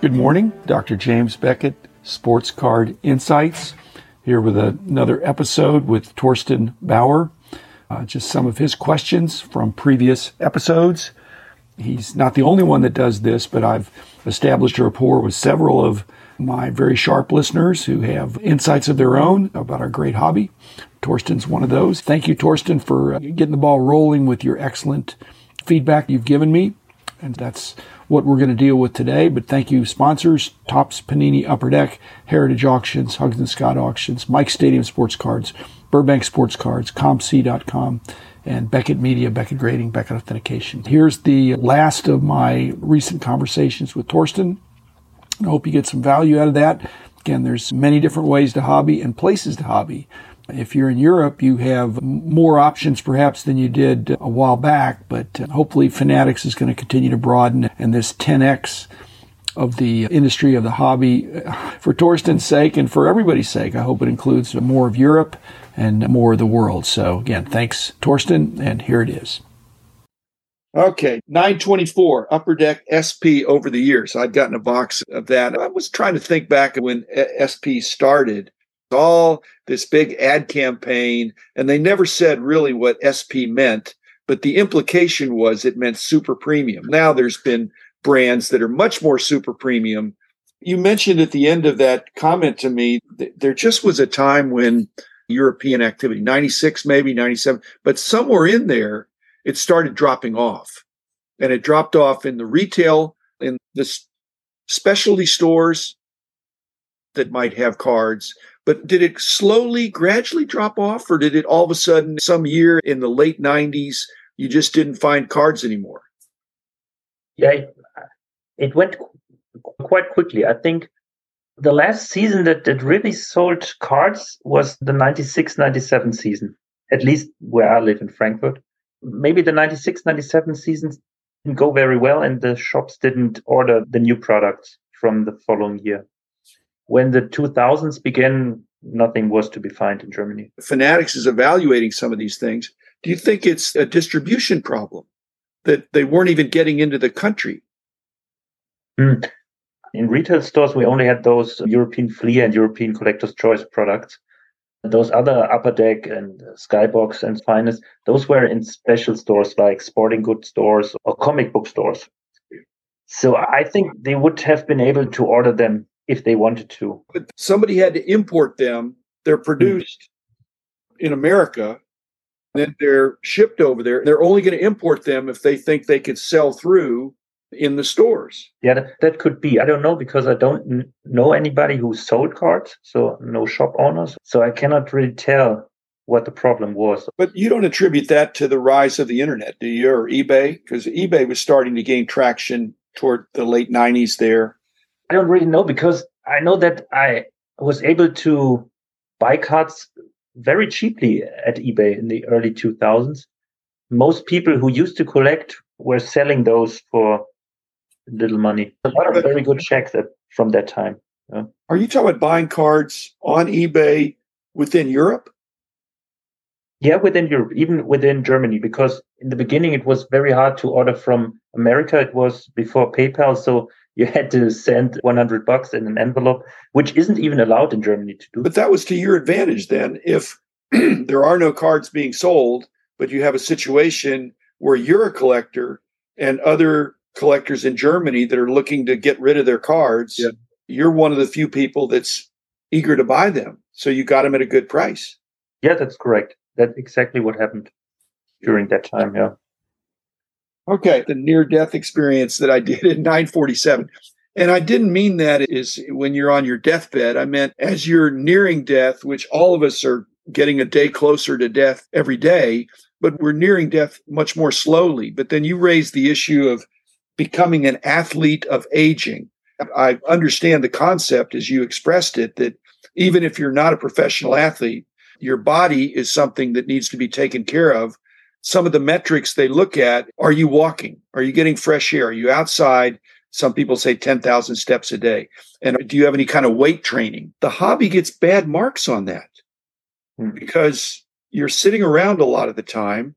Good morning, Dr. James Beckett, Sports Card Insights, here with another episode with Torsten Bauer. Uh, just some of his questions from previous episodes. He's not the only one that does this, but I've established a rapport with several of my very sharp listeners who have insights of their own about our great hobby. Torsten's one of those. Thank you, Torsten, for uh, getting the ball rolling with your excellent feedback you've given me. And that's what we're going to deal with today. But thank you, sponsors, Topps Panini Upper Deck, Heritage Auctions, Huggins and Scott Auctions, Mike Stadium Sports Cards, Burbank Sports Cards, COMC.com, and Beckett Media, Beckett Grading, Beckett Authentication. Here's the last of my recent conversations with Torsten. I hope you get some value out of that. Again, there's many different ways to hobby and places to hobby. If you're in Europe, you have more options perhaps than you did a while back, but uh, hopefully Fanatics is going to continue to broaden and this 10x of the industry of the hobby uh, for Torsten's sake and for everybody's sake. I hope it includes more of Europe and more of the world. So again, thanks Torsten and here it is. Okay, 924 Upper Deck SP over the years. I'd gotten a box of that. I was trying to think back when SP started all this big ad campaign, and they never said really what SP meant, but the implication was it meant super premium. Now there's been brands that are much more super premium. You mentioned at the end of that comment to me, there just was a time when European activity, 96, maybe 97, but somewhere in there, it started dropping off. And it dropped off in the retail, in the specialty stores that might have cards, but did it slowly, gradually drop off, or did it all of a sudden, some year in the late 90s, you just didn't find cards anymore? Yeah, it, it went quite quickly. I think the last season that, that really sold cards was the 96 97 season, at least where I live in Frankfurt. Maybe the 96 97 season didn't go very well, and the shops didn't order the new products from the following year when the 2000s began, nothing was to be found in Germany. Fanatics is evaluating some of these things. Do you think it's a distribution problem that they weren't even getting into the country? Mm. In retail stores, we only had those European Fleer and European Collector's Choice products. Those other Upper Deck and Skybox and Finest, those were in special stores like sporting goods stores or comic book stores. So I think they would have been able to order them if they wanted to. But somebody had to import them. They're hmm. produced mm-hmm. in America, then they're shipped over there. They're only going to import them if they think they could sell through in the stores. Yeah, that, that could be. I don't know because I don't n- know anybody who sold cards, so no shop owners. So I cannot really tell what the problem was. But you don't attribute that to the rise of the internet, do you, or eBay? Because eBay was starting to gain traction toward the late 90s there. I don't really know because I know that I was able to buy cards very cheaply at eBay in the early 2000s. Most people who used to collect were selling those for little money. A lot of very good checks at, from that time. Yeah. Are you talking about buying cards on eBay within Europe? Yeah, within Europe, even within Germany, because in the beginning it was very hard to order from America. It was before PayPal, so you had to send 100 bucks in an envelope, which isn't even allowed in Germany to do. But that was to your advantage then. If there are no cards being sold, but you have a situation where you're a collector and other collectors in Germany that are looking to get rid of their cards, yeah. you're one of the few people that's eager to buy them. So you got them at a good price. Yeah, that's correct. That's exactly what happened during that time. Yeah. Okay, the near death experience that I did in 947. And I didn't mean that is when you're on your deathbed. I meant as you're nearing death, which all of us are getting a day closer to death every day, but we're nearing death much more slowly. But then you raise the issue of becoming an athlete of aging. I understand the concept as you expressed it that even if you're not a professional athlete, your body is something that needs to be taken care of some of the metrics they look at are you walking? Are you getting fresh air? Are you outside? Some people say 10,000 steps a day. And do you have any kind of weight training? The hobby gets bad marks on that hmm. because you're sitting around a lot of the time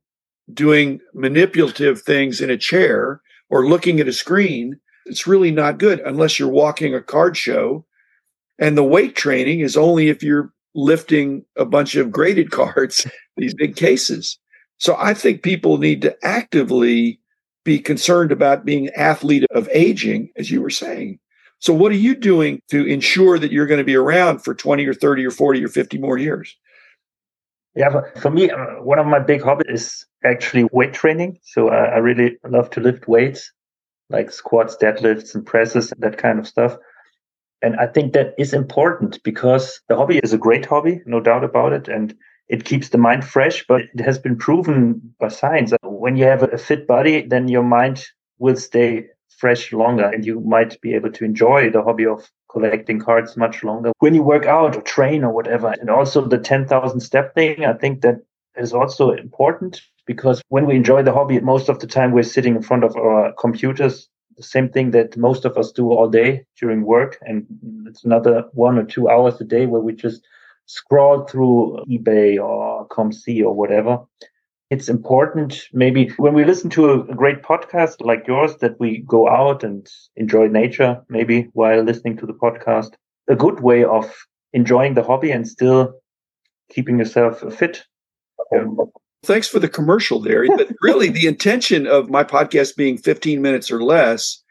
doing manipulative things in a chair or looking at a screen it's really not good unless you're walking a card show. And the weight training is only if you're lifting a bunch of graded cards, these big cases. So I think people need to actively be concerned about being athlete of aging, as you were saying. So what are you doing to ensure that you're going to be around for 20 or 30 or 40 or 50 more years? Yeah, for me, uh, one of my big hobbies is actually weight training. So I, I really love to lift weights like squats, deadlifts, and presses, and that kind of stuff. And I think that is important because the hobby is a great hobby, no doubt about it. And it keeps the mind fresh, but it has been proven by science. That when you have a fit body, then your mind will stay fresh longer and you might be able to enjoy the hobby of collecting cards much longer when you work out or train or whatever. And also the 10,000 step thing, I think that is also important because when we enjoy the hobby, most of the time we're sitting in front of our computers, the same thing that most of us do all day during work. And it's another one or two hours a day where we just scroll through eBay or COMC or whatever. It's important, maybe when we listen to a great podcast like yours, that we go out and enjoy nature, maybe while listening to the podcast. A good way of enjoying the hobby and still keeping yourself fit. Um, Thanks for the commercial there. But really, the intention of my podcast being 15 minutes or less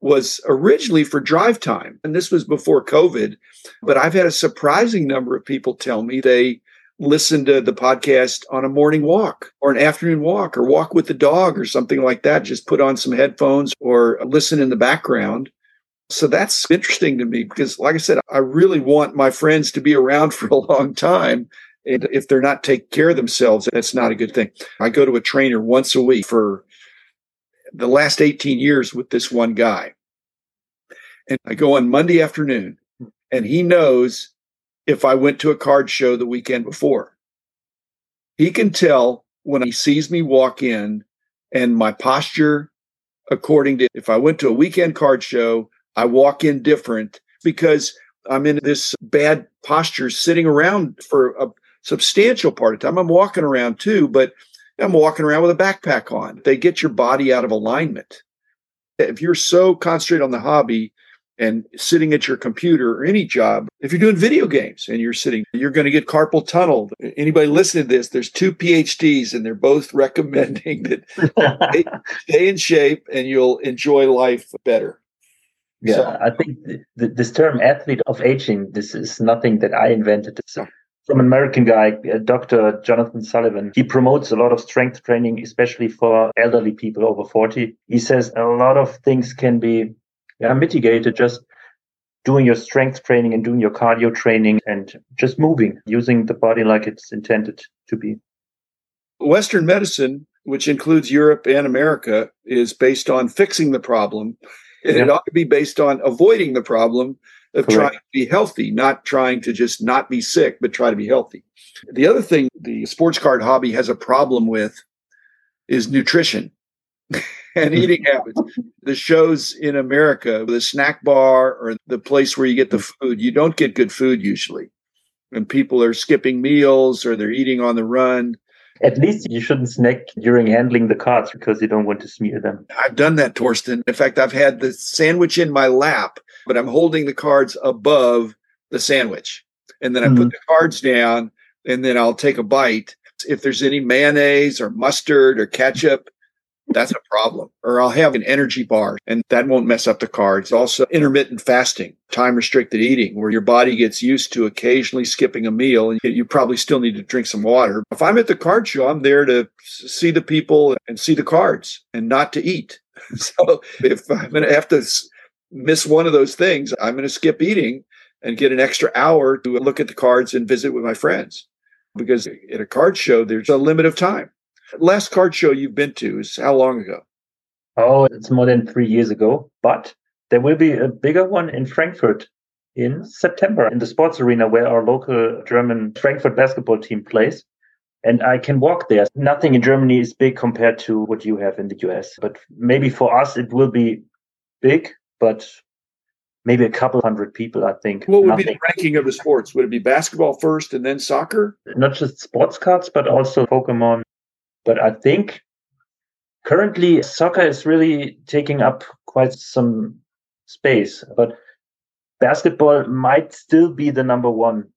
was originally for drive time. And this was before COVID. But I've had a surprising number of people tell me they listen to the podcast on a morning walk or an afternoon walk or walk with the dog or something like that. Just put on some headphones or listen in the background. So that's interesting to me because, like I said, I really want my friends to be around for a long time. And if they're not taking care of themselves, that's not a good thing. I go to a trainer once a week for the last 18 years with this one guy. And I go on Monday afternoon, and he knows if I went to a card show the weekend before. He can tell when he sees me walk in and my posture, according to if I went to a weekend card show, I walk in different because I'm in this bad posture sitting around for a substantial part of time. I'm walking around too, but I'm walking around with a backpack on. They get your body out of alignment. If you're so concentrated on the hobby and sitting at your computer or any job, if you're doing video games and you're sitting, you're going to get carpal tunnel. Anybody listening to this, there's two PhDs and they're both recommending that stay, stay in shape and you'll enjoy life better. Yeah, so, I think this term athlete of aging, this is nothing that I invented. It's from an American guy, uh, Dr. Jonathan Sullivan. He promotes a lot of strength training, especially for elderly people over 40. He says a lot of things can be yeah, mitigated just doing your strength training and doing your cardio training and just moving, using the body like it's intended to be. Western medicine, which includes Europe and America, is based on fixing the problem. And yeah. it ought to be based on avoiding the problem of Correct. trying to be healthy, not trying to just not be sick, but try to be healthy. The other thing the sports card hobby has a problem with is nutrition and mm-hmm. eating habits. The shows in America, the snack bar or the place where you get the mm-hmm. food, you don't get good food usually. And people are skipping meals or they're eating on the run. At least you shouldn't snack during handling the cards because you don't want to smear them. I've done that, Torsten. In fact, I've had the sandwich in my lap but I'm holding the cards above the sandwich. And then I mm-hmm. put the cards down and then I'll take a bite. If there's any mayonnaise or mustard or ketchup, that's a problem. Or I'll have an energy bar and that won't mess up the cards. Also, intermittent fasting, time restricted eating, where your body gets used to occasionally skipping a meal and you probably still need to drink some water. If I'm at the card show, I'm there to see the people and see the cards and not to eat. So if I'm going to have to miss one of those things, I'm going to skip eating and get an extra hour to look at the cards and visit with my friends. Because at a card show, there's a limit of time. Last card show you've been to is how long ago? Oh, it's more than three years ago. But there will be a bigger one in Frankfurt in September in the sports arena where our local German Frankfurt basketball team plays. And I can walk there. Nothing in Germany is big compared to what you have in the US. But maybe for us, it will be big but maybe a couple hundred people, I think. What would Nothing. be the ranking of the sports? Would it be basketball first and then soccer? Not just sports cards, but also Pokemon. But I think currently soccer is really taking up quite some space. But basketball might still be the number one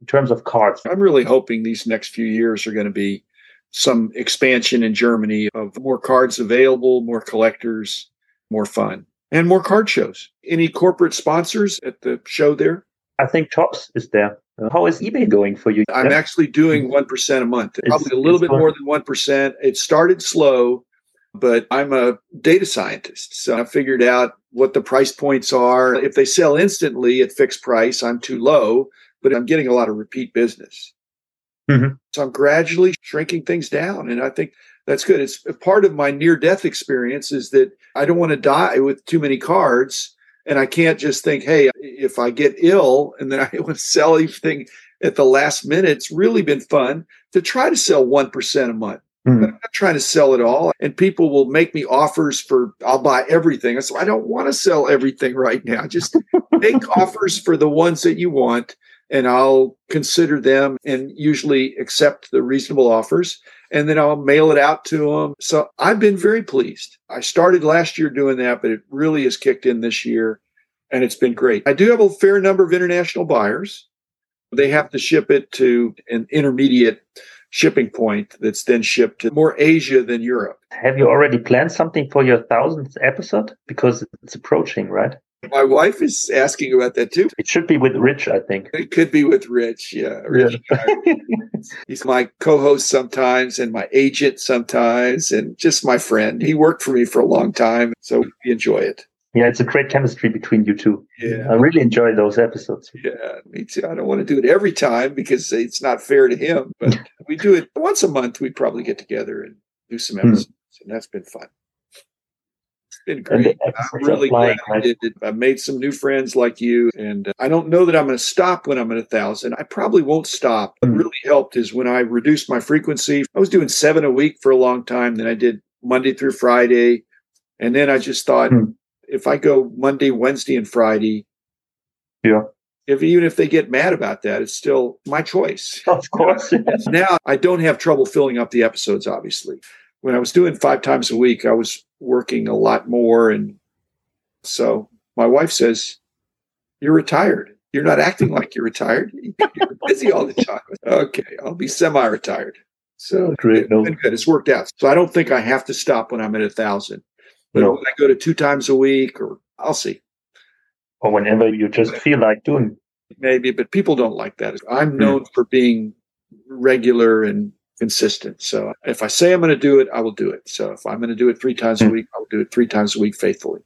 in terms of cards. I'm really hoping these next few years are going to be some expansion in Germany of more cards available, more collectors, more fun, and more card shows. Any corporate sponsors at the show there? I think Topps is there. How is eBay going for you? I'm actually doing 1% a month, probably it's, a little bit fun. more than 1%. It started slow, but I'm a data scientist. So I figured out what the price points are. If they sell instantly at fixed price, I'm too low, but I'm getting a lot of repeat business. Mm-hmm. So I'm gradually shrinking things down. And I think that's good. It's part of my near death experience is that I don't want to die with too many cards. And I can't just think, hey, if I get ill and then I want to sell everything at the last minute, it's really been fun to try to sell 1% a month. Mm. I'm not trying to sell it all. And people will make me offers for, I'll buy everything. So I don't want to sell everything right now. Just make offers for the ones that you want and I'll consider them and usually accept the reasonable offers. And then I'll mail it out to them. So I've been very pleased. I started last year doing that, but it really has kicked in this year and it's been great. I do have a fair number of international buyers. They have to ship it to an intermediate shipping point that's then shipped to more Asia than Europe. Have you already planned something for your thousandth episode? Because it's approaching, right? My wife is asking about that too. It should be with Rich, I think. It could be with Rich. Yeah. Rich yeah. He's my co host sometimes and my agent sometimes and just my friend. He worked for me for a long time. So we enjoy it. Yeah, it's a great chemistry between you two. Yeah. I really enjoy those episodes. Yeah, me too. I don't want to do it every time because it's not fair to him, but we do it once a month. We probably get together and do some episodes, mm. and that's been fun been great. I'm really glad I did it. I made some new friends like you, and uh, I don't know that I'm going to stop when I'm at a thousand. I probably won't stop. What hmm. really helped is when I reduced my frequency. I was doing seven a week for a long time. Then I did Monday through Friday, and then I just thought hmm. if I go Monday, Wednesday, and Friday, yeah. If even if they get mad about that, it's still my choice. Of course. now I don't have trouble filling up the episodes, obviously when I was doing five times a week, I was working a lot more. And so my wife says, You're retired. You're not acting like you're retired. You're busy all the time. Okay, I'll be semi retired. So Great. No. good. It's worked out. So I don't think I have to stop when I'm at a thousand. But no. when I go to two times a week, or I'll see. Or whenever you just feel like doing. Maybe, but people don't like that. I'm known mm. for being regular and consistent. So if I say I'm going to do it, I will do it. So if I'm going to do it three times a hmm. week, I'll do it three times a week faithfully.